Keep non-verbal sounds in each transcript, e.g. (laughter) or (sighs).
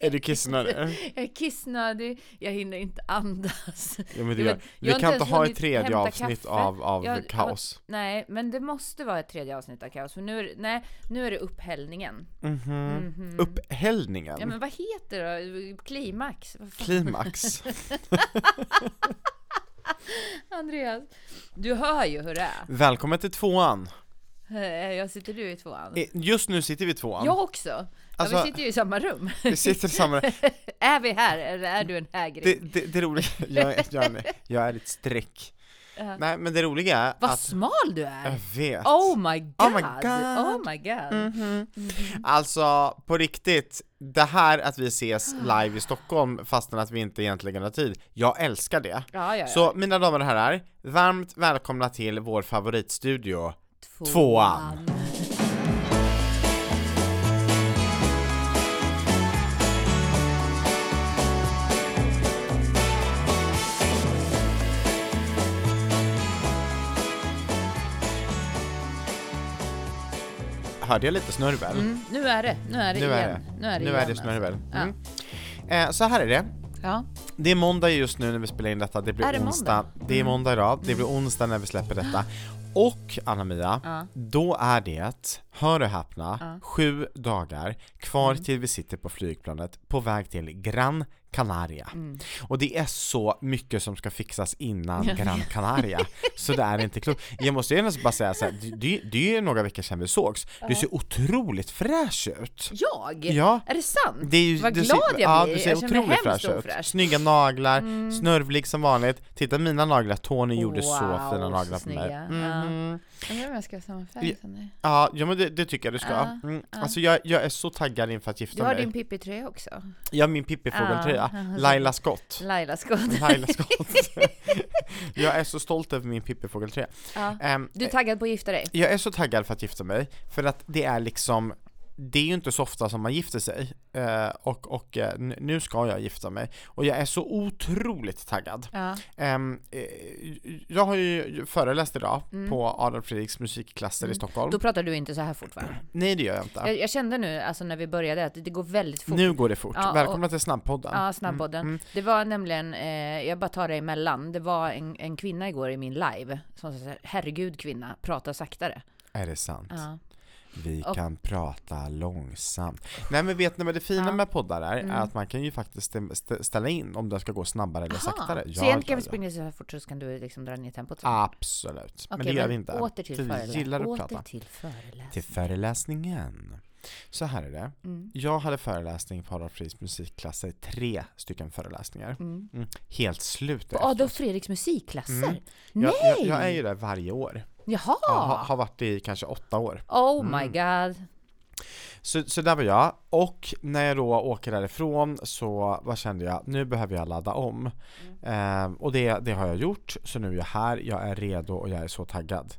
Är du kissnödig? (laughs) Jag är kissnödig, jag hinner inte andas. Ja, men det Vi jag har kan inte ha ett tredje avsnitt kaffe. av, av Jag- kaos. Nej, men det måste vara ett tredje avsnitt av kaos, för nu är, nej, nu är det upphällningen. Mhm. Upphällningen? Ja men vad heter det då? Klimax? Klimax? (laughs) Andreas, du hör ju hur det är. Välkommen till tvåan! Eh, Jag sitter du i tvåan? Eh, Just nu sitter vi i tvåan. Jag också! Alltså- ja, vi sitter ju i samma rum. Vi sitter i samma... (laughs) är vi här eller är du en hägring? Det, det, det roliga, (laughs) jag är, jag, är, jag är ett streck. Ja. Nej men det roliga är Vad att... smal du är! Jag vet. Oh my god! Oh my God. Oh my god. Mhm. Alltså på riktigt, det här att vi ses live i Stockholm fastän att vi inte egentligen har tid, jag älskar det. Ja, ja, ja. Så mina damer och herrar, varmt välkomna till vår favoritstudio, tvåan. Hörde jag lite snörvel? Mm, nu är det, nu är det Nu är igen. det. Nu är det, Nu igen, är det snörvel. alltså. Mm. Eh, så här är det, Ja. det är måndag just nu när vi spelar in detta, det blir Är det onsdag. måndag? Mm. Det är måndag idag, det blir onsdag när vi släpper detta. Och Anna-Mia, Ja. då är det, hör och häpna, Ja. Mm. sju dagar kvar till vi sitter på flygplanet på väg till Gran Canaria. Mm. Och det är så mycket som ska fixas innan Gran Canaria, så det är inte klokt. Jag måste ändå bara säga så här, det, det, är ju några veckor sedan vi sågs, du ser otroligt fräsch ut. Jag? Ja. Är det sant? Det är ju, Vad glad ser, jag ja, blir. du ser Jag känner mig otroligt hemskt fräsch ut. ofräsch. Mm. Snygga naglar, snörvlig som vanligt. Titta mina naglar, Tony gjorde så Wow, fina naglar på mig. snygga. Mhm. Undrar om jag ska ha samma färg som dig. Ja, ja men det, det tycker jag du ska. Ja, Mm. ja. Alltså jag, jag är så taggad inför att gifta Du har mig. din Pippi-tröja också. Ja, min Pippi-fågeltröja. Ja. (laughs) Laila Scott. Laila Scott. Laila Scott. (laughs) jag är så stolt över min Pippi-fågeltröja. Ja. Ehm, Du är taggad på att gifta dig? jag är så taggad för att gifta mig, för att det är liksom det är ju inte så ofta som man gifter sig, eh, och, och eh, nu ska jag gifta mig, och jag är så otroligt taggad. Ja. Ehm, eh, jag har ju föreläst idag Mm. på Adolf Fredriks musikklasser i Stockholm. Då pratar du inte så här fort va? Nej det gör jag inte. Jag, jag kände nu, alltså när vi började, att det går väldigt fort. Nu går det fort. Ja, och- Välkomna till snabbpodden. Ja, snabbpodden. Mm, mm. Det var nämligen, eh, jag bara tar det emellan, det var en, en kvinna igår i min live som sa herregud kvinna, prata saktare. Är det sant? Ja. Vi Och- kan prata långsamt. Nej men vet ni vad det fina Ja. med poddar är? Mm. Att man kan ju faktiskt stä- stä- ställa in om det ska gå snabbare eller Aha. saktare. så Ja, egentligen ja, kan vi springa så här fort så kan du liksom dra ner tempot? Absolut. men Okej, det gör vi inte. Åter till, vi förelä- gillar att åter prata. till föreläsning. Till föreläsningen. Så här är det. Mm. Jag hade föreläsning på Adolf Fredriks musikklasser, tre stycken föreläsningar. Mm. Mm. Helt slut På. Adolf Fredriks musikklasser? Mm. Nej! Jag, jag, jag är ju där varje år. Jaha! Jag har, har varit i kanske åtta år. Oh Mm. my god. Så, så där var jag, och när jag då åker därifrån så vad kände jag, nu behöver jag ladda om. Ehm, och det, det har jag gjort, så nu är jag här, jag är redo och jag är så taggad.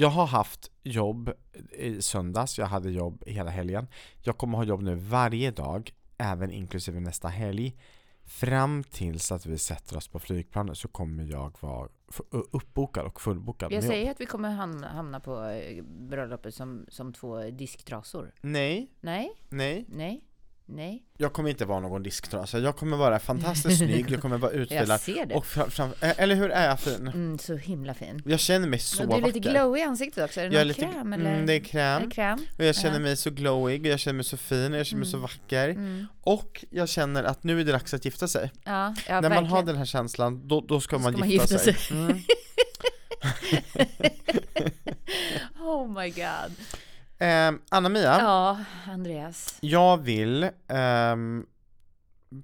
Jag har haft jobb i söndags, jag hade jobb hela helgen. Jag kommer ha jobb nu varje dag, även inklusive nästa helg. Fram tills att vi sätter oss på flygplanet så kommer jag vara uppbokad och fullbokad Jag säger att vi kommer hamna, hamna på eh, bröllopet som, som två disktrasor. Nej, Nej, nej. nej, nej. Jag kommer inte vara någon disktrasa, jag kommer vara fantastiskt (laughs) snygg, jag kommer vara Jag utvilad ser det. och fram, fram, eh, eller hur är jag fin? Mm, så himla fin. Jag känner mig så Och du är vacker lite glow i ansiktet också. Är det jag är någon lite, kräm eller? mm, det är Är kräm, det kräm? och jag känner mig så glowig, och jag känner mig så fin, och jag känner mig så Mm. vacker Mm. Och jag känner att nu är det dags att gifta sig Ja, ja När man verkligen. har den här känslan, då, då ska, Då man, ska man gifta gifta sig, Mm. (laughs) Oh my god. Ehm, Anna-Mia, Ja, Andreas. jag vill ehm,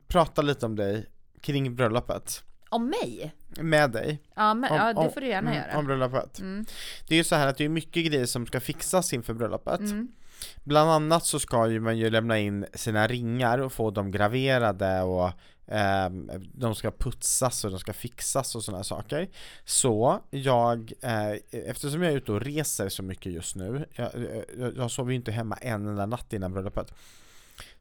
prata lite om dig kring bröllopet. Om mig? Med dig. Ja, men, Om- ja det om- får du gärna mm, göra. Om bröllopet. Mm, Det är ju så här att det är mycket grejer som ska fixas inför bröllopet. Mm, Bland annat så ska ju man ju lämna in sina ringar och få dem graverade och Ehm, de ska putsas och de ska fixas och sådana saker. Så jag, eh, eftersom jag är ute och reser så mycket just nu, jag, jag, jag sover ju inte hemma en enda natt innan bröllopet,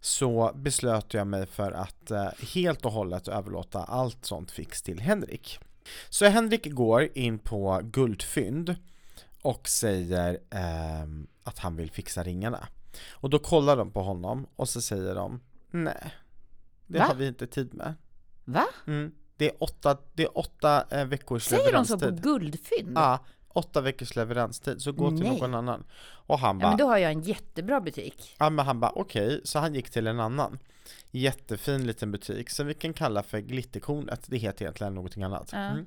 så beslöt jag mig för att eh, helt och hållet överlåta allt sånt fix till Henrik. Så Henrik går in på Guldfynd och säger eh, att han vill fixa ringarna. Och då kollar de på honom och så säger de Nej, det Va? har vi inte tid med. Va? Mm. Det är åtta, det är åtta eh, veckors Säger de så på leveranstid. guldfynd? Ja, åtta veckors leveranstid, så gå till Nej. någon annan. Och han Ja, bara, men då har jag en jättebra butik. ja men han bara okej, så han gick till en annan jättefin liten butik som vi kan kalla för Glitterkornet, det heter egentligen någonting annat. Ja. Mm.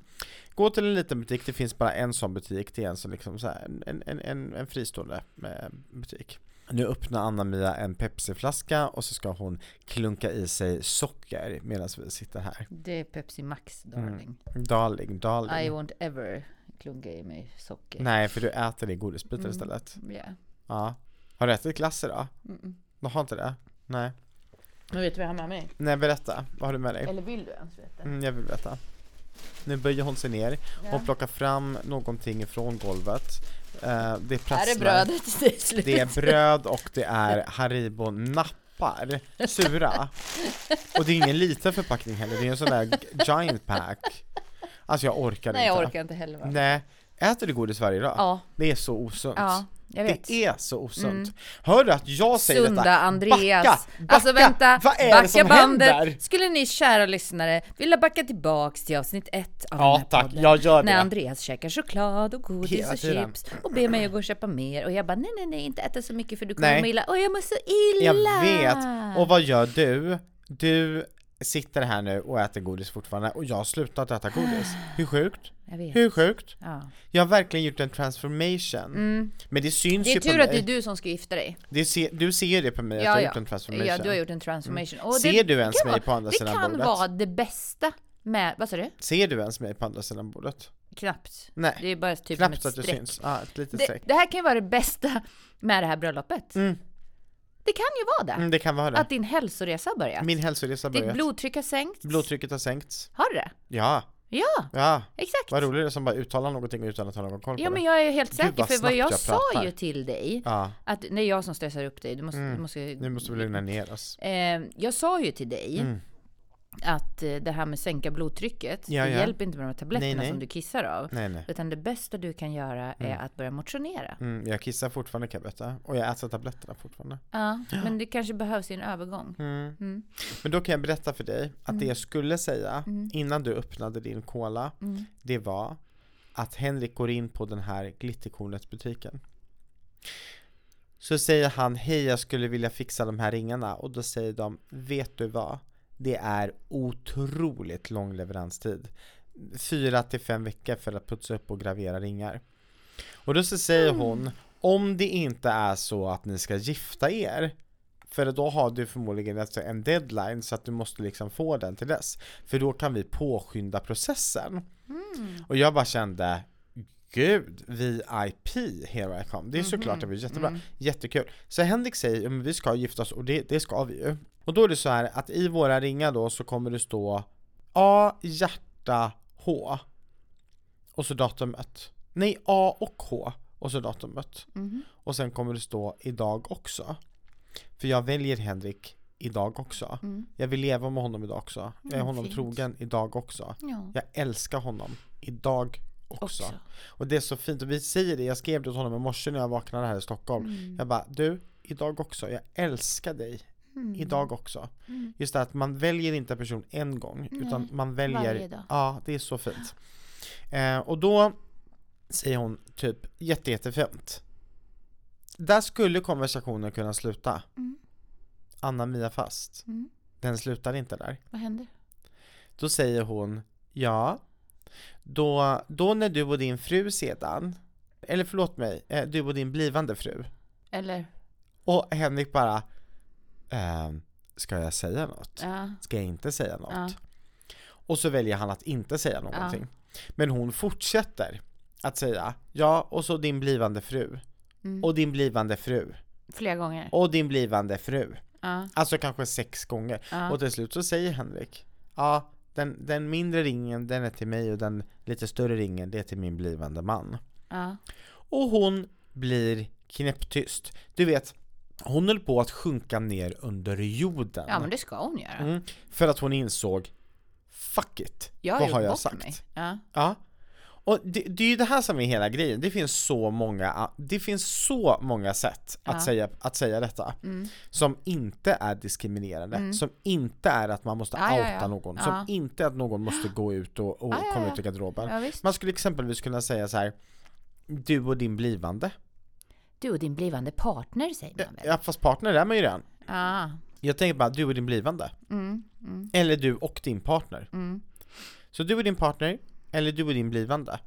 Gå till en liten butik, det finns bara en sån butik, det är en som liksom så här, en, en, en, en fristående eh, butik. Nu öppnar Anna-Mia en Pepsi-flaska och så ska hon klunka i sig socker medan vi sitter här. Det är Pepsi Max, darling. Darling, darling. I won't ever klunka i mig socker. Nej, för du äter det i godisbitar Mm. istället. Ja. Ja. Har du ätit glass idag? Mm-mm. Du har inte det? Nej. Men vet du vad jag har med mig? Nej, berätta. Vad har du med dig? Eller vill du ens veta? Mm, jag vill veta. Nu böjer hon sig ner Ja. och plockar fram någonting ifrån golvet. Eh, det är Här är prasslar. brödet, det är slut. Det är bröd och det är Haribo nappar, sura. Och det är ingen liten förpackning heller, det är en sån där giant pack. Alltså jag orkar Nej, jag inte. orkar inte heller. Va? Nej. Äter du godis varje dag? Ja, Det är så osunt. ja, jag vet. Det är så osunt. Mm. Hör du att jag säger Sunda detta? Andreas. Backa, backa! Alltså vänta, Vad är det backa som bandet. händer? Skulle ni kära lyssnare vilja backa tillbaks till avsnitt ett av Ja den här tack, podden? jag gör När det. Andreas käkar choklad och godis Hela och tiden. chips och ber mig att gå och köpa mer och jag bara nej nej nej inte äta så mycket för du kommer Nej. må illa. Åh jag mår så illa! Jag vet. Och vad gör du? Du sitter här nu och äter godis fortfarande och jag har slutat äta godis. (sighs) Hur sjukt? Hur sjukt? Ja. Jag har verkligen gjort en transformation. Mm. Men det syns Det är ju på tur mig. att det är du som ska gifta dig. Det ser, du ser det på mig att jag har gjort en transformation. Ja, du har gjort en transformation. Och Ser det du ens kan mig vara- på andra Det sidan kan bordet? vara det bästa med, vad sa du? Ser du ens mig på andra sidan bordet? Knappt. Nej, Det är bara typ som knappt ett så att det streck. syns. Ja, ett litet Det, streck. det här kan ju vara det bästa med det här bröllopet. Mm. Det kan ju vara det. Mm, det kan vara det. Att din hälsoresa har börjat. Min hälsoresa har Ditt börjat. blodtryck har sänkts. Blodtrycket har sänkts. Har du det? Ja, Ja, ja. exakt. Vad roligt det är som bara uttalar någonting utan att ha någon koll på Ja det. men jag är helt Gud, säker vad för vad jag, jag sa ju till dig Ja, att det är jag som stressar upp dig. Du måste, Mm. du måste, nu måste lugna ner oss. eh, jag sa ju till dig Mm. Att eh, det här med sänka blodtrycket, Ja, det ja. hjälper inte med de här tabletterna Nej, nej. som du kissar av. Nej. Utan det bästa du kan göra är att börja motionera. Mm, jag kissar fortfarande kan jag berätta. Och jag äter tabletterna fortfarande. Ja, men det kanske behövs i en övergång. Mm. Mm. Men då kan jag berätta för dig att det jag skulle säga Mm. innan du öppnade din cola, Mm. det var att Henrik går in på den här glitterkornet butiken. Så säger han, hej jag skulle vilja fixa de här ringarna och då säger de, vet du vad? Det är otroligt lång leveranstid. Fyra till fem veckor för att putsa upp och gravera ringar. Och då så säger hon, om det inte är så att ni ska gifta er, för då har du förmodligen alltså en deadline så att du måste liksom få den till dess. För då kan vi påskynda processen. Och jag bara kände Gud, VIP, here I come. Det är såklart det blir jättebra, jättekul. Så Henrik säger, men vi ska gifta oss och det, det ska vi ju. Och då är det så här att i våra ringar då så kommer det stå A, hjärta, H. Och så datumet. Nej, A och H. Och så datumet. Mhm. Och sen kommer det stå idag också. För jag väljer Henrik idag också. Mm. Jag vill leva med honom idag också. Jag är Mm, honom fint. trogen idag också. Ja, Jag älskar honom idag också. också. Och det är så fint, och vi säger det, jag skrev det till honom i morse när jag vaknade här i Stockholm. Mm. Jag bara, du, idag också, jag älskar dig Mm. idag också. Mm. Just det att man väljer inte en person en gång, Nej, utan man varje väljer, dag. ja det är så fint. Eh, och då säger hon typ jätte, jättefint. Där skulle konversationen kunna sluta. Mm. Anna-Mia fast. Mm. Den slutar inte där. Vad händer? Då säger hon, ja, då, då när du och din fru sedan, eller förlåt mig, eh, du och din blivande fru, Eller? och Henrik bara, ehm, ska jag säga något? Ja. Ska jag inte säga något? Ja. Och så väljer han att inte säga någonting. Men hon fortsätter att säga, ja, och så din blivande fru, Mm. och din blivande fru, Flera gånger. och din blivande fru. Ja. Alltså kanske sex gånger. Ja. Och till slut så säger Henrik Ja, den, den mindre ringen den är till mig och den lite större ringen det är till min blivande man. Ja. Och hon blir knäpptyst. Du vet, hon höll på att sjunka ner under jorden. ja, men det ska hon göra. mm, för att hon insåg Fuck it, Jag har vad har jag sagt? mig. Ja. Ja. Och det, det är ju det här som är hela grejen, det finns så många, det finns så många sätt att, Ja. säga, att säga detta Mm. som inte är diskriminerande, Mm. som inte är att man måste ja, outa ja. någon, Ja. som inte är att någon måste gå ut och, och ja, komma ut i garderoben. Man skulle exempelvis kunna säga så här. du och din blivande. Du och din blivande partner säger man väl? Ja fast partner är man ju redan. Ja. Jag tänker bara du och din blivande. Mm. Mm. Eller du och din partner. Mm. Så du och din partner, eller du och din blivande.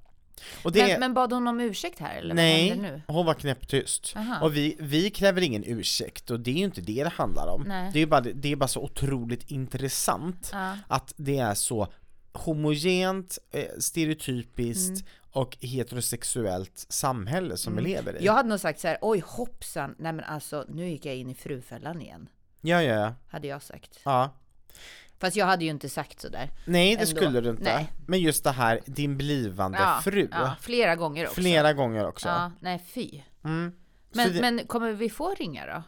Och det Men, men bad hon om ursäkt här eller vad nej, händer nu? hon var knäpptyst. Aha. Och vi, vi kräver ingen ursäkt och det är ju inte det det handlar om. Nej. Det är bara, det är bara så otroligt intressant Ja. att det är så homogent, eh, stereotypiskt Mm. och heterosexuellt samhälle som vi lever i. Jag hade nog sagt så här, oj hoppsan, nej men alltså nu gick jag in i frufällan igen. Ja, ja, ja. Hade jag sagt. ja. Fast jag hade ju inte sagt sådär. Nej, det Ändå. skulle du inte. Nej. Men just det här, din blivande Ja, fru. ja, flera gånger också. Flera gånger också. Ja, nej fy. Mm. Men, det, men kommer vi få ringa då?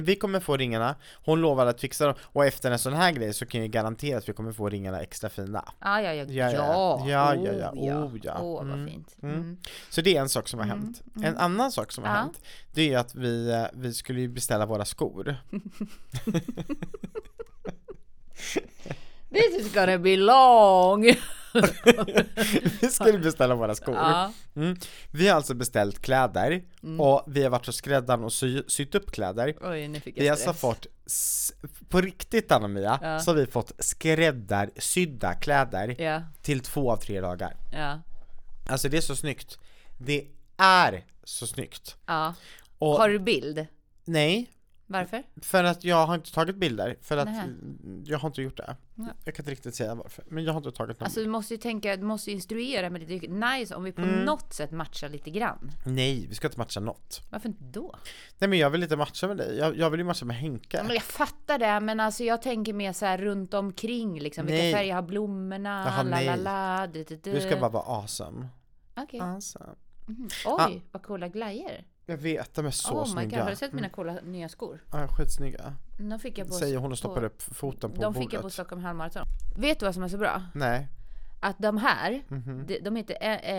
vi kommer få ringarna, hon lovade att fixa dem, och efter en sån här grej så kan jag garantera att vi kommer få ringarna extra fina. Ja, ja, ja. Ja, Ja, ja. Ja, ja. Oh, ja. Oh. Åh, vad Mm, fint. mm. Mm. Så det är en sak som har Mm, hänt. mm. En annan sak som har hänt, det är att vi, eh, vi skulle ju beställa våra skor. (laughs) (laughs) This is gonna be long! (laughs) vi skulle beställa våra skor. ja. Mm. Vi har alltså beställt kläder, Mm. och vi har varit hos skräddaren och sy, sytt upp kläder. Oj, nu fick Vi har jag alltså fått, på riktigt Anna-Mia, Ja. så har vi fått skräddarsydda kläder Ja, till två av tre dagar. ja, Alltså det är så snyggt. Det är så snyggt. ja. Och Har du bild? nej, Varför? för att jag har inte tagit bilder, för att Nähä. jag har inte gjort det. Nej. Jag kan inte riktigt säga varför, men jag har inte tagit någon Alltså du måste ju tänka, du måste ju instruera det. Det är nice om vi på Mm. något sätt matchar lite grann. Nej, vi ska inte matcha något. Varför inte då? Nej men jag vill inte matcha med dig, jag, jag vill ju matcha med Henke. Ja, men jag fattar det, men alltså jag tänker mer så här runt omkring liksom. Vilka Nej. färger har blommorna? Jaha, la, nej. la, la, du, du, du. Du ska bara vara awesome. Okej. awesome. Mhm. Oj, vad coola glajjor. Jag vet, de är så oh my god, snygga. har du sett mina Mm. coola nya skor? Ja, skitsnygga. De fick jag på... Säger hon och stoppar på, upp foten på De bordet. fick jag på Stockholm halvmaraton. Vet du vad som är så bra? Nej. Att de här, Mhm. de, de heter eh,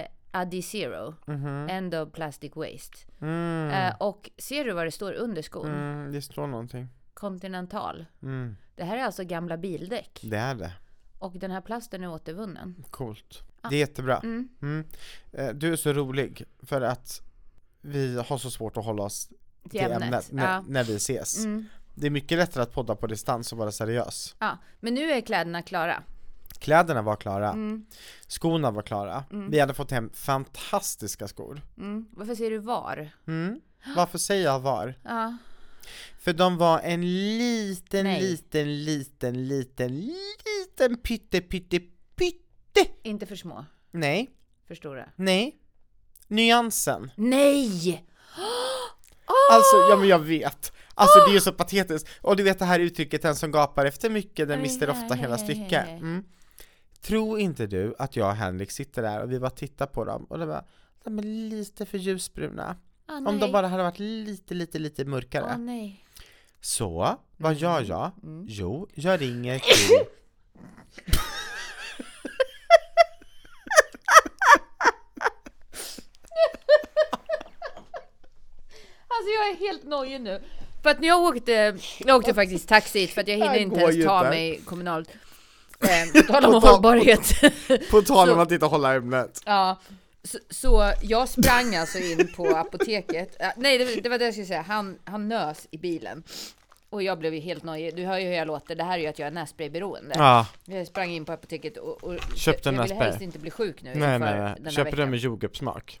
eh, Adi Zero, Mhm. End of Plastic Waste. Mm. Eh, och ser du vad det står under skon? Mm, det står någonting. Continental. Mm. Det här är alltså gamla bildäck. Det är det. Och den här plasten är återvunnen. Coolt. Det är jättebra. Mm. Mm. Eh, Du är så rolig för att vi har så svårt att hålla oss Till ämnet. ämnet, när, Ja. när vi ses. Mm. Det är mycket lättare att podda på distans och vara seriös. ja. Men nu är kläderna klara. Kläderna var klara, Mm. skorna var klara. Vi hade fått hem fantastiska skor. Mm. Varför säger du var? Mm. Varför säger jag var? Ja. För de var en liten, Nej. liten, liten, liten, liten pytte, pytte, pytte. Inte för små. Nej, För stora. nej. Nyansen. Nej! Alltså, ja men jag vet. Alltså det är ju så patetiskt. Och du vet det här uttrycket, den som gapar efter mycket, den mister ofta hela stycket. Mm. Tror inte du att jag och Henrik sitter där och vi bara tittar på dem och det var de är lite för ljusbruna. Ah, Om de bara hade varit lite, lite, lite mörkare. Åh nej. Så, vad gör jag? Mm. Jo, jag ringer till (laughs) Alltså jag är helt nojig nu. För att när jag åkte, jag åkte faktiskt taxi för att jag hinner inte ens ta mig kommunalt. (laughs) Eh, på tal om hållbarhet. (laughs) På tal om att inte hålla ämnet. Ja, så, så jag sprang alltså in på (laughs) apoteket. Nej, det, det var det jag skulle säga. Han, han nös i bilen. Och jag blev ju helt nojig. Du hör ju hur jag låter. Det här är ju att jag är nässprayberoende. Ja, Jag sprang in på apoteket och, och Köpte jag ville nässpray. helst inte bli sjuk nu nej nej nej. Köper veckan. den med jordgubbssmak?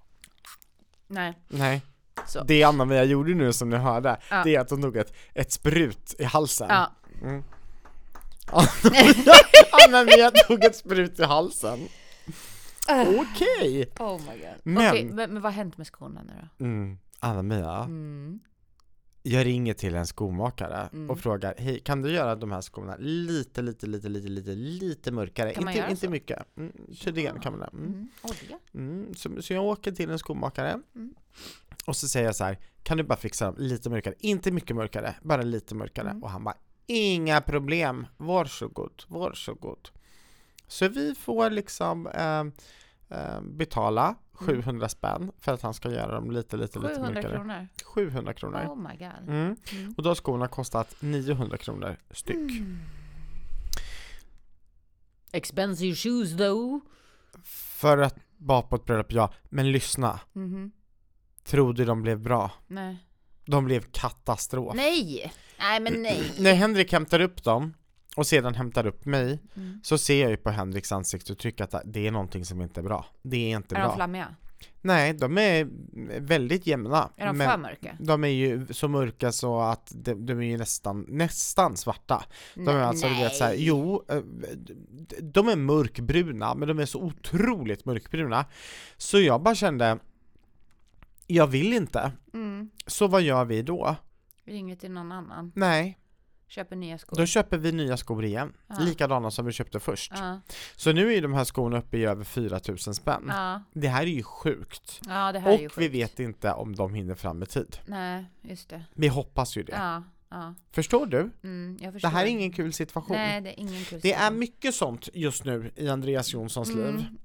Nej. Nej. Så. Det Anna-Mia gjorde nu som ni hörde, Ja. det är att hon tog ett, ett sprut i halsen. Ja. (laughs) Anna-Mia tog ett sprut i halsen. Okej! Oh my god. Men- Okej, men, men vad har hänt med skorna nu då? Mm. Anna-Mia, Mm. Jag ringer till en skomakare Mm. och frågar, hej kan du göra de här skorna lite, lite, lite, lite, lite, lite mörkare? Kan man inte göra inte så? mycket. Mm, tydligen kan man det. Mm. Mm. Mm. Så, så jag åker till en skomakare Mm. och så säger jag så här, kan du bara fixa dem lite mörkare? Inte mycket mörkare, bara lite mörkare. Mm. Och han bara, inga problem, varsågod, varsågod. Så vi får liksom, eh, eh, betala 700 spänn för att han ska göra dem lite, lite, lite 700 mjukare. kronor. 700 kronor. Oh my god. Mm. Mm. Och då har skorna kostat 900 kronor styck. Expensive shoes though. För att vara på ett bröllop, ja. Men lyssna. Mhm. Tror du de blev bra? Nej. De blev katastrof. Nej! Nej men nej. När Henrik hämtar upp dem och sedan hämtar upp mig Mm. så ser jag ju på Henriks ansiktsuttryck att det är någonting som inte är bra. Det är inte Är de bra. flammiga? Nej, de är väldigt jämna. Är de för mörka? de är ju så mörka så att de, de är ju nästan, nästan svarta. De är alltså, du vet såhär, jo, eh, de är mörkbruna, men de är så otroligt mörkbruna. Så jag bara kände, jag vill inte. Mm. Så vad gör vi då? Ringer till någon annan. Nej, Köper nya skor. då köper vi nya skor igen. Ja. Likadana som vi köpte först. Ja. Så nu är de här skorna uppe i över 4000 spänn. Ja. Det här är ju sjukt. ja, det här är ju Och vi sjukt. vet inte om de hinner fram i tid. Nej, just det. Vi hoppas ju det. Ja, ja. Förstår du? Mm, jag Det förstår. här är ingen kul situation. Nej, det är ingen kul Det är mycket sånt just nu i Andreas Jonssons Mm, liv. mm.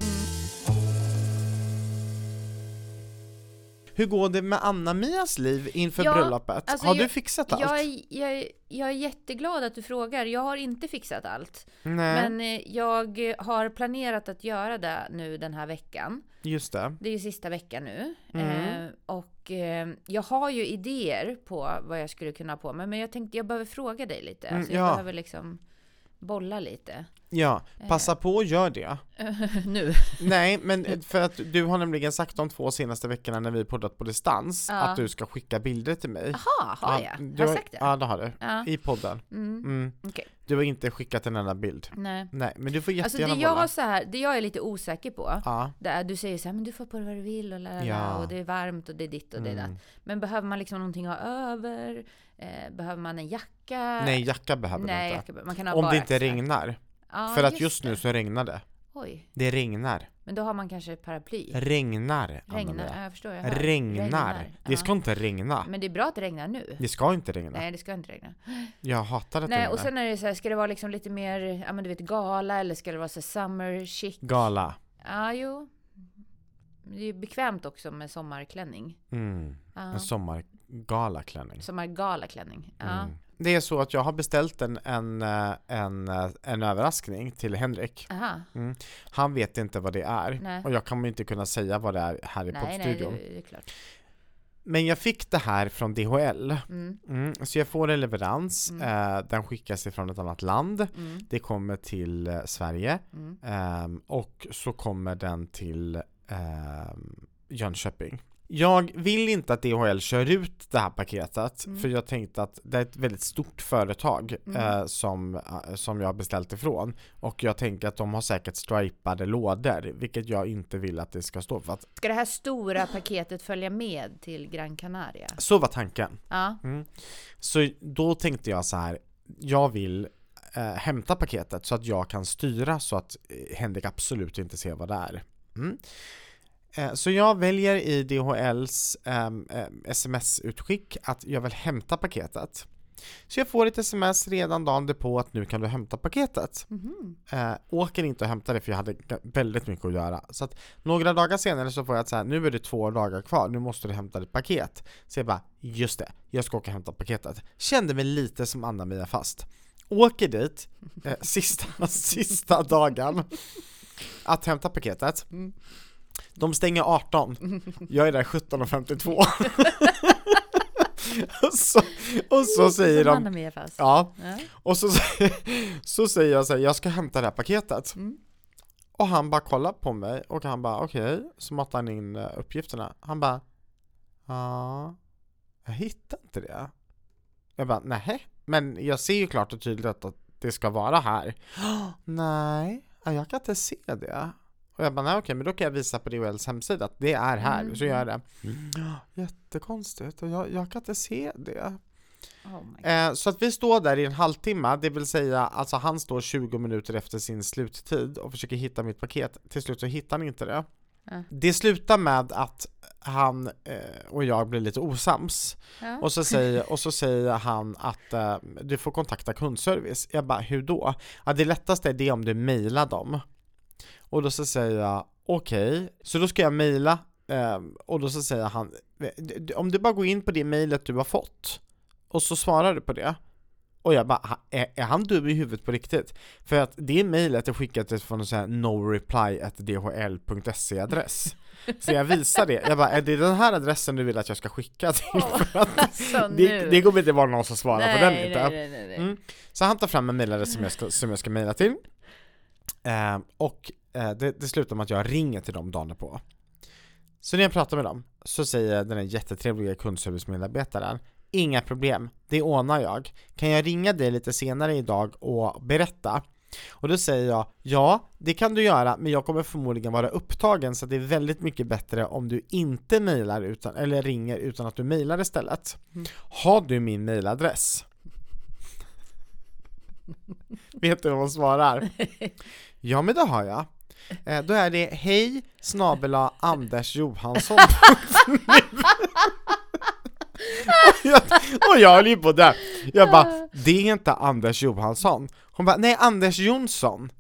Hur går det med Anna-Mias liv inför Ja, bröllopet? alltså har jag- du fixat allt? Jag, är- jag, jag är jätteglad att du frågar. Jag har inte fixat allt. Nej, Men eh, jag har planerat att göra det nu den här veckan. just det. Det är ju sista veckan nu. Mm. Eh, och eh, jag har ju idéer på vad jag skulle kunna ha på mig. Men jag tänkte jag behöver fråga dig lite. Mm, Alltså, jag ja. behöver liksom bolla lite. Ja, passa på och gör det. (laughs) nu. Nej, men för att du har nämligen sagt de två senaste veckorna när vi poddat på distans Ja. att du ska skicka bilder till mig. Jaha, har jag? du Har jag sagt det? Ja, det har du. Ja. I podden. Mm. Mm. Okej. Du har inte skickat en enda bild. Nej. Nej, men du får Alltså jättegärna det jag, bolla. har så här, det jag är lite osäker på. Ja. Det är, du säger så här, men du får på dig vad du vill och, lalala, Ja. och det är varmt och det är ditt och det är Mm. datt. Men behöver man liksom någonting att ha över? Eh, behöver man en jacka? Nej, jacka behöver Nej, du inte. jacka, man kan ha Om bara det inte axlar. regnar. Ja, för att just nu det. så regnar det. Oj, Det regnar. men då har man kanske ett paraply. Regnar, Regnar, ja, jag förstår. Jag hör. Regnar. Det ska ja. inte regna. Men det är bra att det regnar nu. Det ska inte regna. Nej, det ska inte regna. Jag hatar att det Nej, regnar. och sen är det så här, ska det vara liksom lite mer, ja men du vet gala eller ska det vara så här summer chic? Gala. Ja, jo. Men Det är ju bekvämt också med sommarklänning. Mm. Ja. En sommargalaklänning. Sommargalaklänning. Ja. Mm. Det är så att jag har beställt en, en, eh, en, eh, en överraskning till Henrik. Aha. Han vet inte vad det är Nej. och jag kommer inte kunna säga vad det är här i Nej, nej, det, poddstudion. det är klart. Men jag fick det här från DHL. Mm. Mm, så jag får en leverans, Mm. eh, den skickas ifrån ett annat land. Mm. Det kommer till eh, Sverige Mm. ehm, och så kommer den till ehm, Jönköping. Jag vill inte att DHL kör ut det här paketet Mm. för jag tänkte att det är ett väldigt stort företag Mm. eh, som, eh, som jag har beställt ifrån och jag tänker att de har säkert stripade lådor vilket jag inte vill att det ska stå för att Ska det här stora paketet följa med till Gran Canaria? så var tanken. Ja. Så då tänkte jag så här, jag vill eh, hämta paketet så att jag kan styra så att eh, Henrik absolut inte ser vad det är. Mm. Eh, så jag väljer i DHLs ehm, eh, sms-utskick att jag vill hämta paketet. Så jag får ett sms redan dagen därpå att nu kan du hämta paketet. Mhm. Eh, åker inte och hämtar det för jag hade väldigt mycket att göra. Så att några dagar senare så får jag att så här, nu är det två dagar kvar, nu måste du hämta ditt paket. Så jag bara, just det, jag ska åka och hämta paketet. Kände mig lite som Anna-Mia fast. Åker dit, eh, sista, (laughs) sista dagen, (laughs) att hämta paketet. Mm. De stänger 18, jag är där 17.52. (laughs) och, så, och så säger Som de, fast. ja, Ja. och så, (laughs) så säger jag så här, jag ska hämta det här paketet. Mm. Och han bara kollar på mig och han bara okej, så matar han in eh, uppgifterna. Han bara ja, jag hittar inte det. Jag bara nej, men jag ser ju klart och tydligt att det ska vara här. (gasps) nej, ja, jag kan inte se det. Och jag bara nej okej, men då kan jag visa på DHLs hemsida att det är här, Mm. så gör jag det. Jättekonstigt, och jag, jag kan inte se det. Oh. Eh, så att vi står där i en halvtimme, det vill säga alltså han står 20 minuter efter sin sluttid och försöker hitta mitt paket. Till slut så hittar han inte det. Ja. Det slutar med att han eh, och jag blir lite osams. Ja. Och så säger, (laughs) och så säger han att eh, du får kontakta kundservice. Jag bara, hur då? Ja, det lättaste är det om du mejlar dem. Och då så säger jag, okej, så då ska jag mejla eh, och då så säger han, "D- om du bara går in på det mejlet du har fått och så svarar du på det och jag bara, "Ha- är, är han dum i huvudet på riktigt? För att det mejlet är skickat från en sån här no reply at dhl.se adress Så jag visar det, jag bara, är det den här adressen du vill att jag ska skicka till? (laughs) För att Alltså det, kommer inte vara någon som svarar på den nej, inte nej, nej, nej. Mm. Så han tar fram en mejladress som jag ska, som jag ska mejla till eh, Och det, det slutar med att jag ringer till dem dagen på Så när jag pratar med dem så säger den här jättetrevliga kundservice-medarbetaren Inga problem, det ordnar jag Kan jag ringa dig lite senare idag och berätta? Och då säger jag Ja, det kan du göra men jag kommer förmodligen vara upptagen så det är väldigt mycket bättre om du inte mejlar utan, eller ringer utan att du mejlar istället Har du min mejladress? (laughs) Vet du vad hon svarar? (laughs) Ja men det har jag. Eh, då är det hej snabela Anders Johansson och, jag, och jag höll ju på där. Jag bara, det är inte Anders Johansson. Hon bara, nej Anders Jonsson.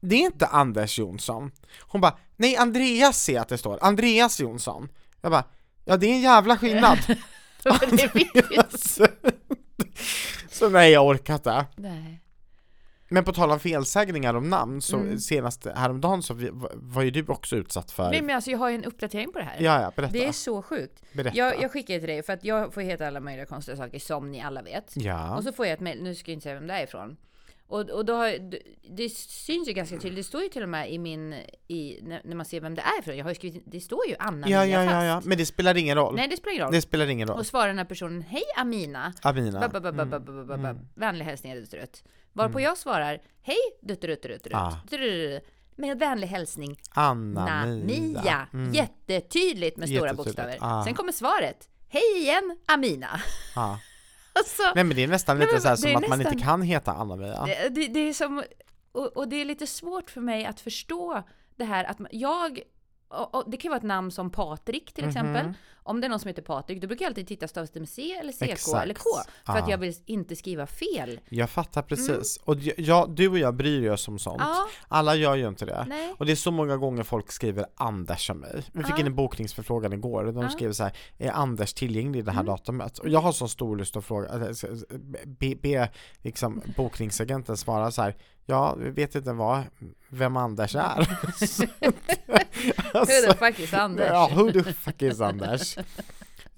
Det är inte Anders Jonsson. Hon bara, nej Andreas ser jag att det står, Andreas Jonsson. Jag bara, ja det är en jävla skillnad. (laughs) (laughs) så nej jag orkar inte. Nej. Men på tal om felsägningar om namn, så Mm. senast häromdagen så var ju du också utsatt för Nej men alltså jag har ju en uppdatering på det här. Ja, ja, berätta. Det är så sjukt. berätta. Jag, jag skickar till dig för att jag får heta alla möjliga konstiga saker som ni alla vet. ja. Och så får jag ett mejl, nu ska jag inte säga vem det är ifrån. Och, och då har, det syns ju ganska tydligt, det står ju till och med i min, i, när, man ser vem det är ifrån. Jag har ju skrivit, det står ju Anna ja, ja, ja, ja, men det spelar ingen roll. Nej det spelar ingen roll. Det spelar ingen roll. Och svarar den här personen, hej Amina. Amina. Vänliga hälsningar dutterut. Varpå jag svarar, hej dutterutterutterut. Ah. Drrrr. Med vänlig hälsning Anna Na Mia. Mm. Jättetydligt med stora bokstäver. Ah. Sen kommer svaret. Hej igen Amina. Alltså, Nej men det är nästan Nej, lite så som att man inte nästan- kan heta Anna-Mia. det, det, det är som, och, och det är lite svårt för mig att förstå det här att jag, och, och det kan vara ett namn som Patrik till Mhm. exempel. Om det är någon som heter Patrik, då brukar jag alltid titta stavas det med C eller CK Exakt. eller K. För att Ah. jag vill inte skriva fel. Jag fattar precis. Och jag- du och jag bryr oss om sånt. Mm. Ja, Alla gör ju inte det. nej. Och det är så många gånger folk skriver Anders som mig. Vi fick Ja. in en bokningsförfrågan igår och de Ja. skrev så här Är Anders tillgänglig det här Mm. datumet? Och jag har så stor lust att fråga, s- be, be liksom bokningsagenten svara så här Ja, vi vet inte vad, vem Anders är. (laughs) Så att- Who the fuck is Anders? Ja, who the fuck is Anders?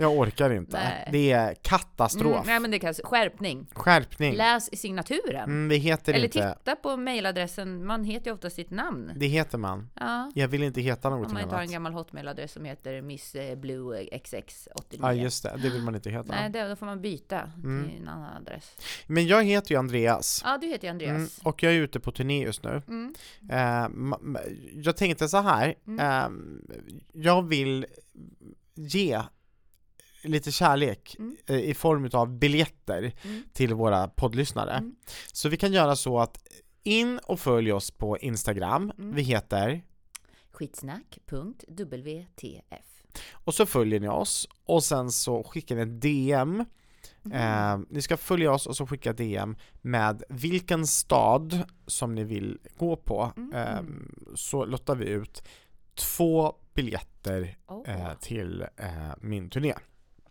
Jag orkar inte. Nej. Det är katastrof. Mm, nej men det kan skärpning. Skärpning. Läs i signaturen. Mm, det heter Eller inte, titta på mejladressen, man heter ju ofta sitt namn. det heter man. Ja. Jag vill inte heta Om någonting man inte har en annat. gammal hotmailadress som heter Miss eh, Blue XX89. Ja just det, det vill man inte heta. Nej, det, då får man byta Mm. till en annan adress. Men jag heter ju Andreas. Ja, du heter ju Mm, Andreas. och jag är ute på turné just nu. Mm. Eh, jag tänkte så här. Mm. ehm, jag vill ge lite kärlek Mm. eh, i form av biljetter Mm. till våra poddlyssnare. Mm. Så vi kan göra så att in och följ oss på Instagram. Mm. Vi heter Skitsnack.wtf. och så följer ni oss och sen så skickar ni en DM Eh, ni ska följa oss och så skicka DM med vilken stad som ni vill gå på. Mm. Eh, så lottar vi ut två biljetter Åh, eh, till eh, min turné.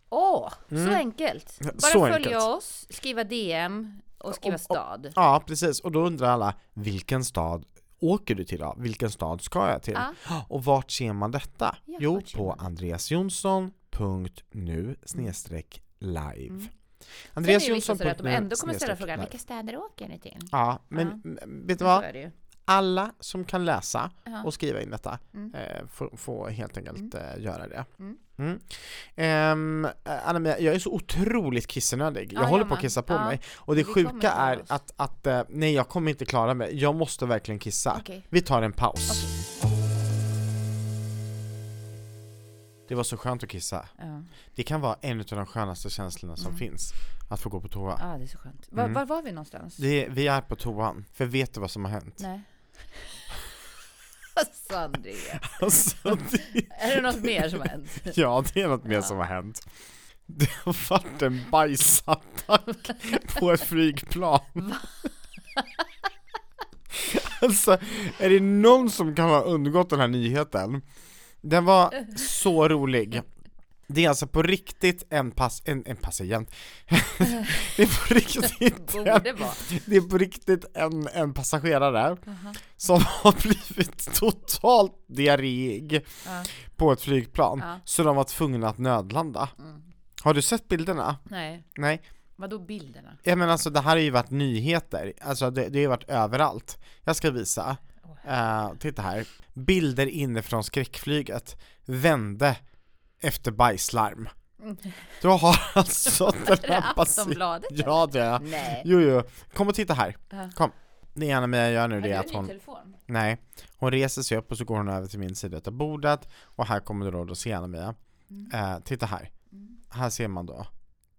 Åh, så Mm. enkelt! Bara Så följa enkelt. oss, skriva DM och skriva Och- och- stad. Ja, precis. Och då undrar alla, vilken stad åker du till då? Vilken stad ska jag till? Ja. (gasps) Och vart ser man detta? Ja, jo, på andreasjonsson.nu snedstreck live. Mm. Andreas vissa sådär att de ändå kommer ställa frågan, vilka städer åker ni till? Ja, men Ja. vet du Så vad? Alla som kan läsa och skriva in detta Mm. eh, får, får helt enkelt eh, göra det. Mm. Mm. Ehm, eh, Anna-Mia, jag är så otroligt kissenödig. Jag Ja, håller jag på att kissa på Ja. mig. Och det Vi sjuka är att, att eh, nej jag kommer inte klara mig. Jag måste verkligen kissa. Okej. Vi tar en paus. Det var så skönt att kissa. Ja. Det kan vara en av de skönaste känslorna som Mm. finns. Att få gå på toa. ja, det är så skönt. Var, Mm. var var vi någonstans? Det, vi är på toan. För vet du vad som har hänt? Nej. Alltså Andreas. Alltså, det, Är det något mer som har hänt? Ja, det är något mer Ja. som har hänt. Det har varit en bajsattack på ett flygplan. Alltså, är det någon som kan ha undgått den här nyheten? Den var så rolig. Det är alltså på riktigt en, pass, en, en patient. (laughs) det är på riktigt en, det är på riktigt en, en passagerare som har blivit totalt diarréig Ja. på ett flygplan, Ja. så de var tvungna att nödlanda. Mm. Har du sett bilderna? Nej, Nej. vadå bilderna? Ja men alltså det här har ju varit nyheter, alltså det, det har ju varit överallt. Jag ska visa. Eh, titta här. Bilder inifrån skräckflyget. Vände efter bajslarm. Du har (laughs) alltså (laughs) den här patient- Aftonbladet? Ja det är. Nej. Jo jo, kom och titta här. Kom. Det Anna Mia gör nu det är att hon, telefon? nej, hon reser sig upp och så går hon över till min sida av bordet och här kommer du då att se Anna Mia. Mm. Eh, titta här. Här ser man då.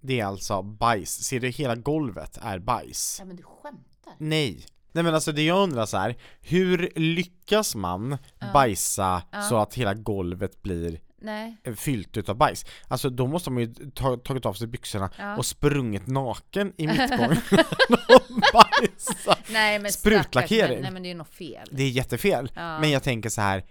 Det är alltså bajs, ser du hela golvet är bajs? Ja men du skämtar? Nej. Nej men alltså det jag undrar så här, hur lyckas man Ja. bajsa Ja. så att hela golvet blir Nej. eh, fyllt utav bajs? Alltså då måste man ju ta, tagit av sig byxorna Ja. och sprungit naken i (laughs) mittgången (laughs) och bajsat. Nej men Sprutlackering. Nej men det är nog fel. Det är jättefel. Ja. Men jag tänker så här,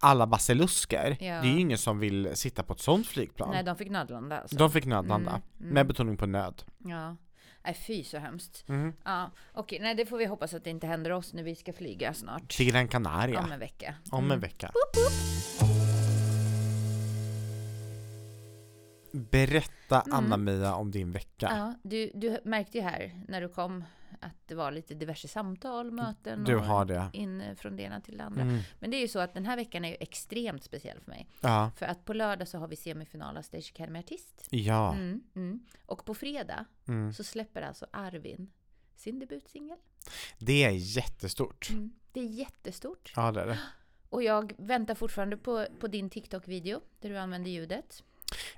alla basilusker, Ja. det är ju ingen som vill sitta på ett sånt flygplan. Nej de fick nödlanda alltså. De fick nödlanda, Mm, mm. med betoning på nöd. Ja. Nej fy så hemskt. Mm. Ja, okej, nej det får vi hoppas att det inte händer oss när vi ska flyga snart. Till Gran Canaria, Om en vecka. om Mm. en vecka. Berätta Mm. Anna-Mia om din vecka. Ja, du, du märkte ju här när du kom att det var lite diverse samtal, möten Du har det. in från det ena till det andra. Mm. Men det är ju så att den här veckan är ju extremt speciell för mig. Ja, För att på lördag så har vi semifinal av Stage Academy Artist. ja. Mm, mm. Och på fredag Mm. så släpper alltså Arvin sin debutsingel. Det är jättestort. Mm. Det är jättestort. Ja, det är det. Och jag väntar fortfarande på, på din TikTok-video där du använder ljudet.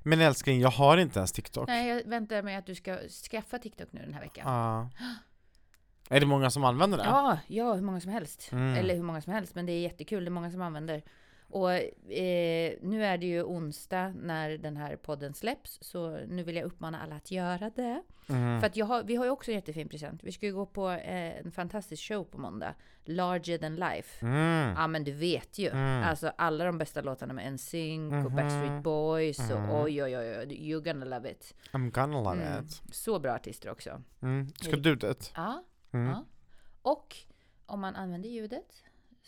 Men älskling, jag har inte ens TikTok. Nej, jag väntar mig att du ska skaffa TikTok nu den här veckan. Ja. Är det många som använder det? Ja, ja, hur många som helst. Mm. Eller hur många som helst, men det är jättekul. Det är många som använder. Och eh, nu är det ju onsdag när den här podden släpps, så nu vill jag uppmana alla att göra det. Mm. För att har, vi har ju också en jättefin present. Vi ska ju gå på eh, en fantastisk show på måndag. Larger than life. Mm. Ja men du vet ju. Mm. Alltså alla de bästa låtarna med NSYNC och Mhm. Backstreet Boys Mhm. och oj oj oj, oj, you're gonna love it. I'm gonna love Mm. it. Så bra artister också. Mm. Ska du dit? Ja, Mm. ja. Och om man använder ljudet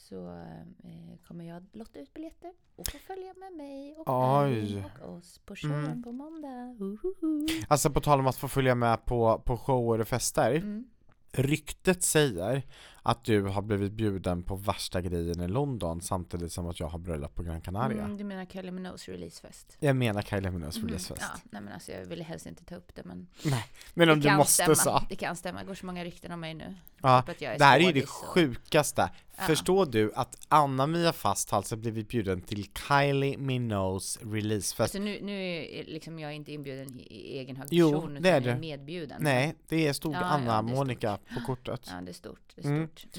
så eh, kommer jag lotta ut biljetter och få följa med mig och Oj. Och oss på showen Mm. på måndag. Uhuhu. Alltså på tal om att få följa med på, på shower och fester. Mm. Ryktet säger att du har blivit bjuden på värsta grejen i London samtidigt som att jag har bröllop på Gran Canaria. Mm, du menar Kylie Minogues releasefest? Jag menar Kylie Minogues Mhm. releasefest. Ja, nej men alltså jag ville helst inte ta upp det men Men om det du måste stämma. så. Det kan stämma. Det går så många rykten om mig nu. Ja, Typ det här är ju det och- sjukaste. Ja. Förstår du att Anna-Mia Fast har alltså blivit bjuden till Kylie Minogues releasefest? Alltså nu, nu är liksom jag inte inbjuden i, egen hög Jo, person, det utan är jag är du. medbjuden. Nej, det är stod Ja, ja, det Anna-Monica på kortet. Ja, det är stort. Det är Mm. Stort.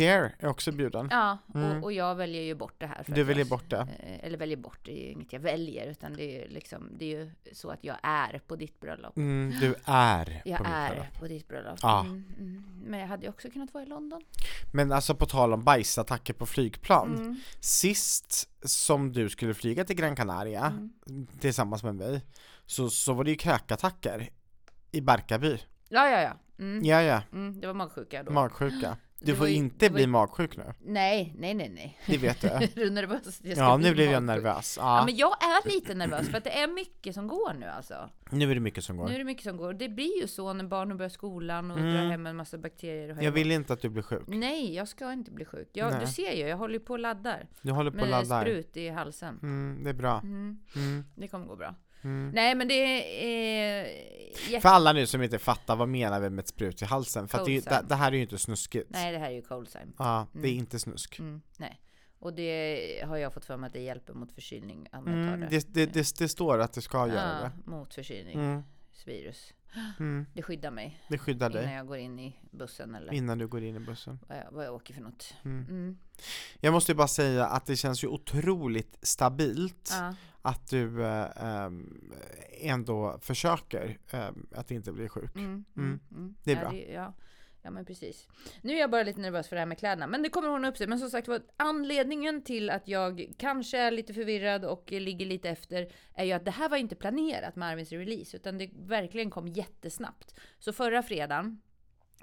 Mm. Är också bjuden. Ja, Mm. och, och jag väljer ju bort det här. Du väljer förstås. bort det. Eh, Eller väljer bort, det är ju inget jag väljer, utan det är ju liksom, det är ju så att jag är på ditt bröllop. Mm, du är Jag på mitt är bröllop. på ditt bröllop. Ja. Mm, mm. Men jag hade ju också kunnat vara i London. Men alltså på tal om bajsattacker på flygplan. Mm. Sist som du skulle flyga till Gran Canaria Mm. tillsammans med mig så, så var det ju kräkattacker i Barkarby. Ja, ja, ja. Mm. Ja, ja, Mm, det var magsjuka då. magsjuka. Du får ju- inte bli ju- magsjuk nu, Nej, nej, nej, nej. det vet du. är du nervös? Ja, nu blev jag nervös. Ja, Ja, men jag är lite nervös för att det är mycket som går nu alltså. nu är det mycket som Nu går. är det mycket som går. Det blir ju så när barnen börjar skolan och Mm. drar hem en massa bakterier och Jag vill inte att du blir sjuk. Nej, jag ska inte bli sjuk. Jag, du ser ju, jag håller på och laddar. Du håller på och Med laddar. sprut i halsen. Mm, det är bra. Mm, Mm, det kommer gå bra. Mm. Nej, men det är jätte... För alla nu som inte fattar, vad menar vi med ett sprut i halsen? För det, det, det här är ju inte snuskigt. Nej, det här är ju Coldsime. Ja, det är Mm. inte snusk. Mm, nej. Och det har jag fått för mig att det hjälper mot förkylning. Att man tar Mm, det. det, det, står att det ska göra ja, det. mot förkylning. Mm. Det skyddar mig Det skyddar innan dig jag går in i bussen eller innan du går in i bussen. vad jag, vad jag åker för något. Mm. Mm. Jag måste ju bara säga att det känns ju otroligt stabilt Ja. att du eh, ehm, ändå försöker ehm, att inte bli sjuk. Mm, Mm. mm. Det är ja, bra. Det, ja. Ja men precis. Nu är jag bara lite nervös för det här med kläderna. Men det kommer ordna upp sig. Men som sagt var, anledningen till att jag kanske är lite förvirrad och ligger lite efter är ju att det här var inte planerat med Arvins release. Utan det verkligen kom jättesnabbt. Så förra fredagen,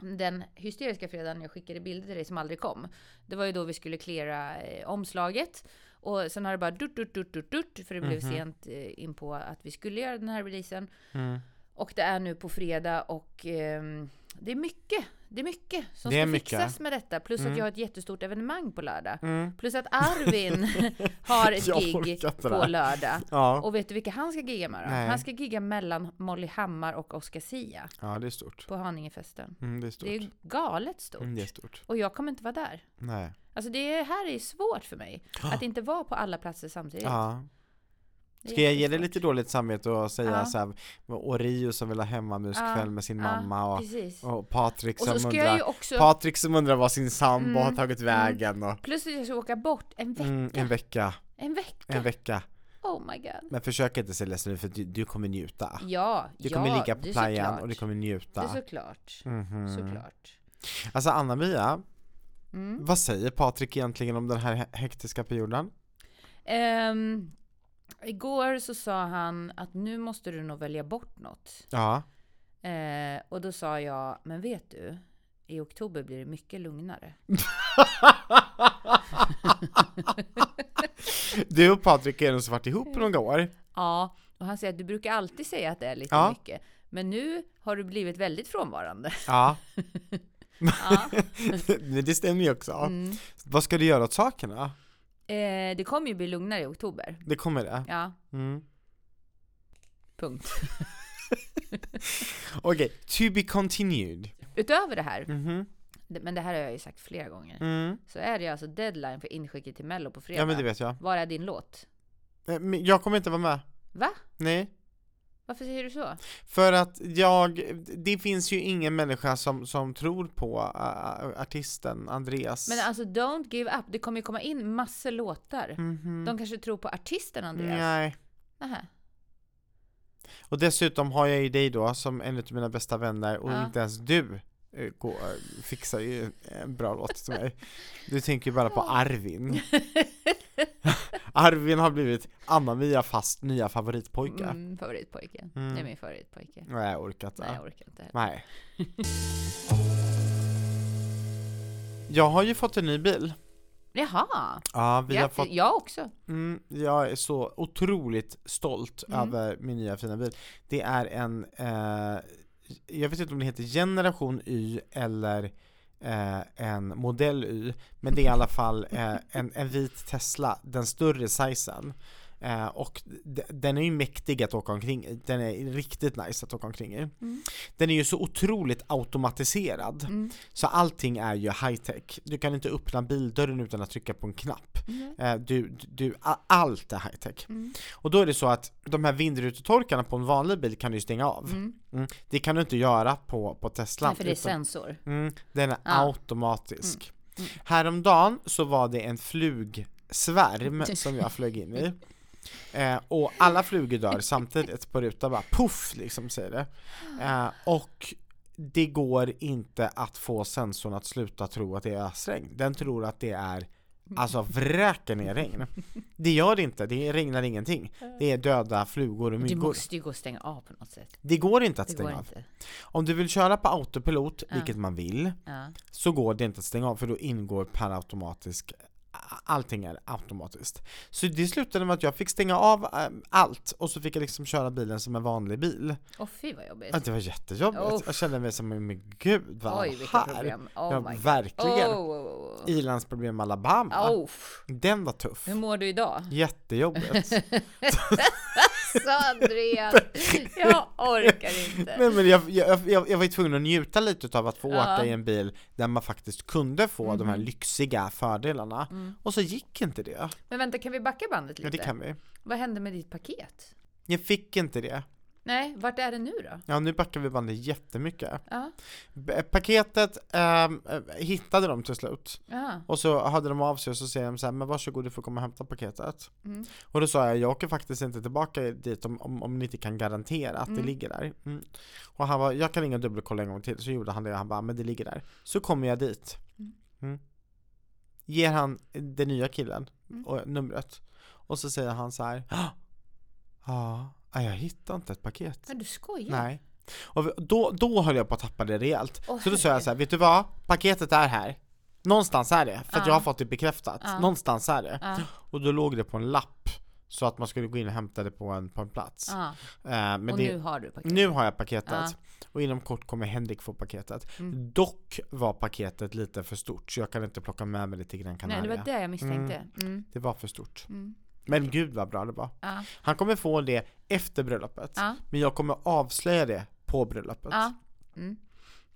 den hysteriska fredagen jag skickade bilder till dig som aldrig kom. Det var ju då vi skulle klära eh, omslaget. Och sen har det bara dut, dut, dut, dut, dut för det blev Mhm. sent eh, in på att vi skulle göra den här releasen. Mm. Och det är nu på fredag och ehm, det är mycket. Det är mycket som Det ska mycket. fixas med detta. Plus Mm. att jag har ett jättestort evenemang på lördag. Mm. Plus att Arvin (laughs) har ett gig på lördag. Ja. Och vet du vilka han ska gigga med då? Nej. Han ska gigga mellan Molly Hammar och Oscar Sia ja, det är stort. på Haningefesten. Mm, det är stort. Det är galet stort. Mm, det är stort. Och jag kommer inte vara där. Nej. Alltså det här är svårt för mig. (gasps) Att inte vara på alla platser samtidigt. Ja. Ska jag ge dig lite dåligt samvete och säga Ja. så här, och Rio som vill ha hemmamuskväll Ja, med sin ja, mamma och, Precis. och Patrik som undrar också... Patrik som undrar vad sin sambo Mm, har tagit vägen och Plus att jag ska åka bort en vecka. mm, en vecka, En vecka. en vecka Oh my god. Men försök inte se ledsen ut för du, du kommer njuta Ja, Du ja, kommer ligga på playan och du kommer Det är njuta såklart. Mhm. Såklart. Alltså Anna-Mia, Mm. vad säger Patrik egentligen om den här he- hektiska perioden? Ehm, igår så sa han att nu måste du nog välja bort något. Ja, Eh, och då sa jag, men vet du? I oktober blir det mycket lugnare. (laughs) du och Patrik nog så varit ihop några år Ja, och han säger att du brukar alltid säga att det är lite Ja. mycket. Men nu har du blivit väldigt frånvarande. Ja, (laughs) Ja. (laughs) Det stämmer ju också Mm. Vad ska du göra åt sakerna? Eh, det kommer ju bli lugnare i oktober. Det kommer det? Ja, Mm. punkt. (laughs) Okej, to be continued Utöver det här, Mhm. det- men det här har jag ju sagt flera gånger, mm. så är det ju alltså deadline för inskicket till Mello på fredag. Ja men det vet jag Var är din låt? Eh, Jag kommer inte vara med Va? Nej Varför säger du så? För att jag, det finns ju ingen människa som, som tror på uh, artisten Andreas Men alltså don't give up, det kommer ju komma in massor låtar. Mhm. De kanske tror på artisten Andreas? Nej Nähä. Och dessutom har jag ju dig då som en av mina bästa vänner och Ja. inte ens du eh, går, fixar ju en bra låt till mig Du tänker ju bara på Arvin (laughs) (laughs) Arvin har blivit Anna-Mia fast nya favoritpojke Mm, favoritpojke. Mm. Det är min favoritpojke. Nej jag orkar inte Nej, jag orkar inte. Nej Jag har ju fått en ny bil Jaha! Ja, vi har Grattis. fått Jag också. Mm, jag är så otroligt stolt Mm. över min nya fina bil. Det är en, eh, jag vet inte om det heter generation Y eller eh, en modell Y, men det är i alla fall eh, en, en vit Tesla, den större sizen. Eh, och den är ju mäktig att åka omkring den är riktigt nice att åka omkring i. Mm. Den är ju så otroligt automatiserad, Mm. så allting är ju high tech. Du kan inte öppna bildörren utan att trycka på en knapp. Mm. Eh, Du, du, allt är high tech. Mm. Och då är det så att de här vindrutetorkarna på en vanlig bil kan du stänga av. Mm. Mm. Det kan du inte göra på, på Tesla. Nej, för det är sensor. den är Ja. automatisk. Mm. Häromdagen så var det en flugsvärm (laughs) som jag flög in i. (laughs) Eh, och alla flugor dör samtidigt på rutan bara poff liksom säger det. Eh, och det går inte att få sensorn att sluta tro att det är ösregn. Den tror att det är Alltså vräker ner regn. Det gör det inte, det regnar ingenting. Det är döda flugor och myggor. måste ju gå och stänga av på något sätt. Det går inte att Det stänga av. inte. Om du vill köra på autopilot, Ja. vilket man vill, Ja. så går det inte att stänga av för då ingår per automatisk Allting är automatiskt. Så det slutade med att jag fick stänga av äh, allt och så fick jag liksom köra bilen som en vanlig bil. Åh fy vad jobbigt. Ja, det var jättejobbigt. Uff. Jag kände mig som, men gud vad Oj här? problem. Oh ja, my verkligen. Oh, oh, oh. Ilandsproblem Alabama. Oh. Den var tuff. Hur mår du idag? Jättejobbigt. (laughs) (laughs) Så Andreas, (laughs) jag orkar inte. Nej men jag, jag, jag, jag var ju tvungen att njuta lite av att få Ja. åka i en bil där man faktiskt kunde få de här Mhm. lyxiga fördelarna. Mm. Och så gick inte det. Men vänta, kan vi backa bandet Ja lite? det kan vi. Vad hände med ditt paket? Jag fick inte det. Nej, vart är det nu då? Ja, nu backar vi bandet jättemycket. Ja, B- Paketet ehm, eh, hittade de till slut. ja. Och så hörde de av sig och så säger de så här, men varsågod du får komma och hämta paketet. Mm. Och då sa jag, jag åker faktiskt inte tillbaka dit om, om, om ni inte kan garantera att det Mm. ligger där. Mm. Och han var, jag kan ringa och dubbelkolla en gång till. Så gjorde han det och han bara, men det ligger där. Så kommer jag dit. Mm. Mm. Ger han den nya killen Mm. och numret. Och så säger han så här, ja, ah, jag hittar inte ett paket. Men du skojar? Nej. Och då, då höll jag på att tappa det rejält. Åh, så då sa jag så här, vet du vad? Paketet är här. Någonstans är det, för Ja. jag har fått det bekräftat. Ja. Någonstans är det. Ja, Och då låg det på en lapp Så att man skulle gå in och hämta det på en, på en plats. Eh, Men Och det, nu har du paketet? nu har jag paketet. Och inom kort kommer Henrik få paketet Mm. Dock var paketet lite för stort Så jag kan inte plocka med mig det till Gran Nej, Canaria det var det jag misstänkte. Mm. Det var för stort Mm. Men gud vad bra det var Ja, Han kommer få det efter bröllopet ja, Men jag kommer avslöja det på bröllopet ja. Mm.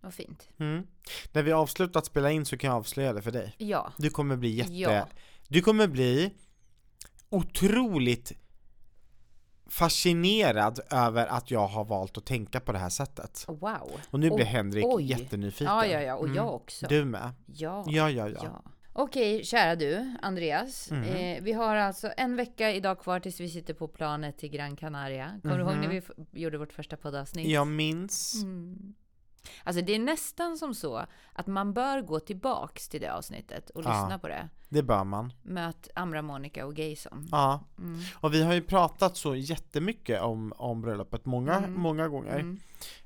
Vad fint. mm. När vi avslutat spela in så kan jag avslöja det för dig Ja. Du kommer bli jätte Ja. Du kommer bli otroligt fascinerad över att jag har valt att tänka på det här sättet Wow. Och nu blir Oj, Henrik oj. jättenyfiken Ja, ja, ja. Och Mm. jag också. Du med? Ja. Ja, ja, ja, Ja. Okej, kära du, Andreas. Mhm. Eh, vi har alltså en vecka idag kvar tills vi sitter på planet till Gran Canaria. Kommer du ihåg Mhm. när vi f- gjorde vårt första poddavsnitt? Jag minns Mm. Alltså det är nästan som så att man bör gå tillbaks till det avsnittet och Ja. lyssna på det. Det bör man Möt Amra, Monica och Gayson. Ja, Mm. och vi har ju pratat så jättemycket om, om bröllopet många, Mm. många gånger Mm.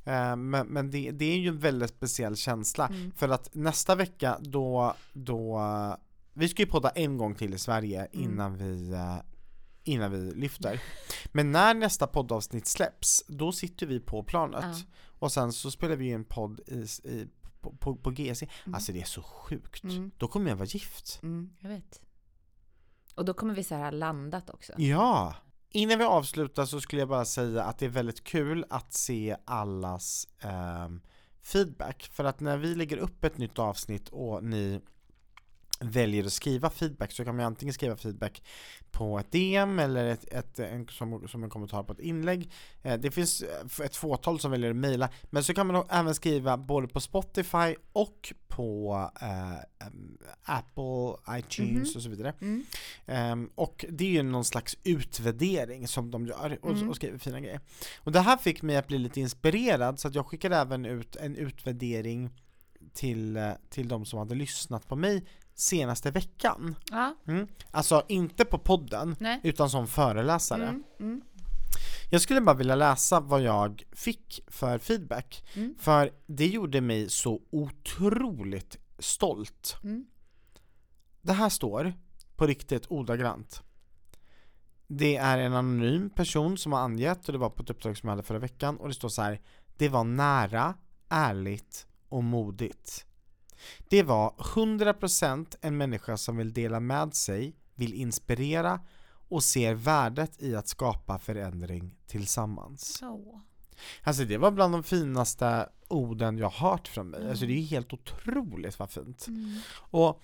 Eh, Men, men det, det är ju en väldigt speciell känsla Mm. För att nästa vecka då, då Vi ska ju podda en gång till i Sverige Mm. innan vi eh, Innan vi lyfter Men när nästa poddavsnitt släpps Då sitter vi på planet Ja. Och sen så spelar vi en podd i, i, på, på, på GC Mm. Alltså det är så sjukt Mm. Då kommer jag vara gift Mm, jag vet. Och då kommer vi så här ha landat också. Ja! Innan vi avslutar så skulle jag bara säga att det är väldigt kul att se allas ehm, feedback. För att när vi lägger upp ett nytt avsnitt och ni väljer att skriva feedback så kan man antingen skriva feedback på ett DM eller ett, ett, en, som, som en kommentar på ett inlägg. Eh, det finns eh, ett fåtal som väljer att mejla, men så kan man även skriva både på Spotify och på eh, Apple, iTunes Mhm. och så vidare. Mm. Ehm, och det är ju någon slags utvärdering som de gör och, Mm. och skriver fina grejer. Och det här fick mig att bli lite inspirerad så att jag skickade även ut en utvärdering till, eh, till de som hade lyssnat på mig senaste veckan. Ja, Mm. Alltså inte på podden, nej. utan som föreläsare. Mm, mm, Jag skulle bara vilja läsa vad jag fick för feedback. Mm. För det gjorde mig så otroligt stolt. mm. Det här står på riktigt ordagrant. Det är en anonym person som har angett och det var på ett uppdrag som jag hade förra veckan och det står så här. Det var nära, ärligt och modigt. Det var 100% en människa som vill dela med sig, vill inspirera och ser värdet i att skapa förändring tillsammans. Så. Alltså det var bland de finaste orden jag hört från mig. Alltså det är ju helt otroligt vad fint. Mm. Och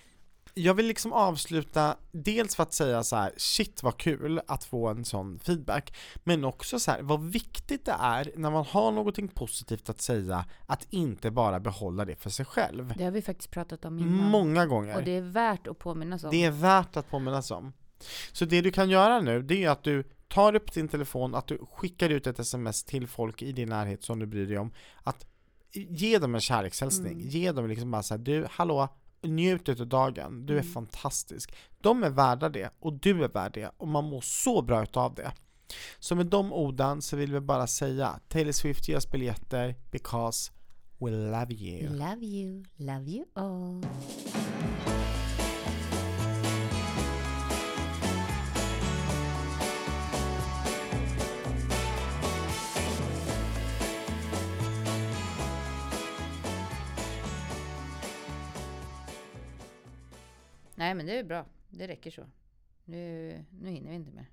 jag vill liksom avsluta dels för att säga så här: shit vad kul att få en sån feedback, men också så här, vad viktigt det är när man har någonting positivt att säga, att inte bara behålla det för sig själv. Det har vi faktiskt pratat om innan. Många gånger. Och det är värt att påminnas om. Det är värt att påminnas om. Så det du kan göra nu, det är att du tar upp din telefon, att du skickar ut ett sms till folk i din närhet som du bryr dig om. Att ge dem en kärlekshälsning, Mm. ge dem liksom bara såhär, du, hallå, njut av dagen, du är Mm. fantastisk. De är värda det, och du är värd det, och man mår så bra utav det. Så med de orden så vill vi bara säga, Taylor Swift ger oss biljetter, because we love you. Love you, love you all. Nej men det är bra, det räcker så. Nu, nu hinner vi inte mer.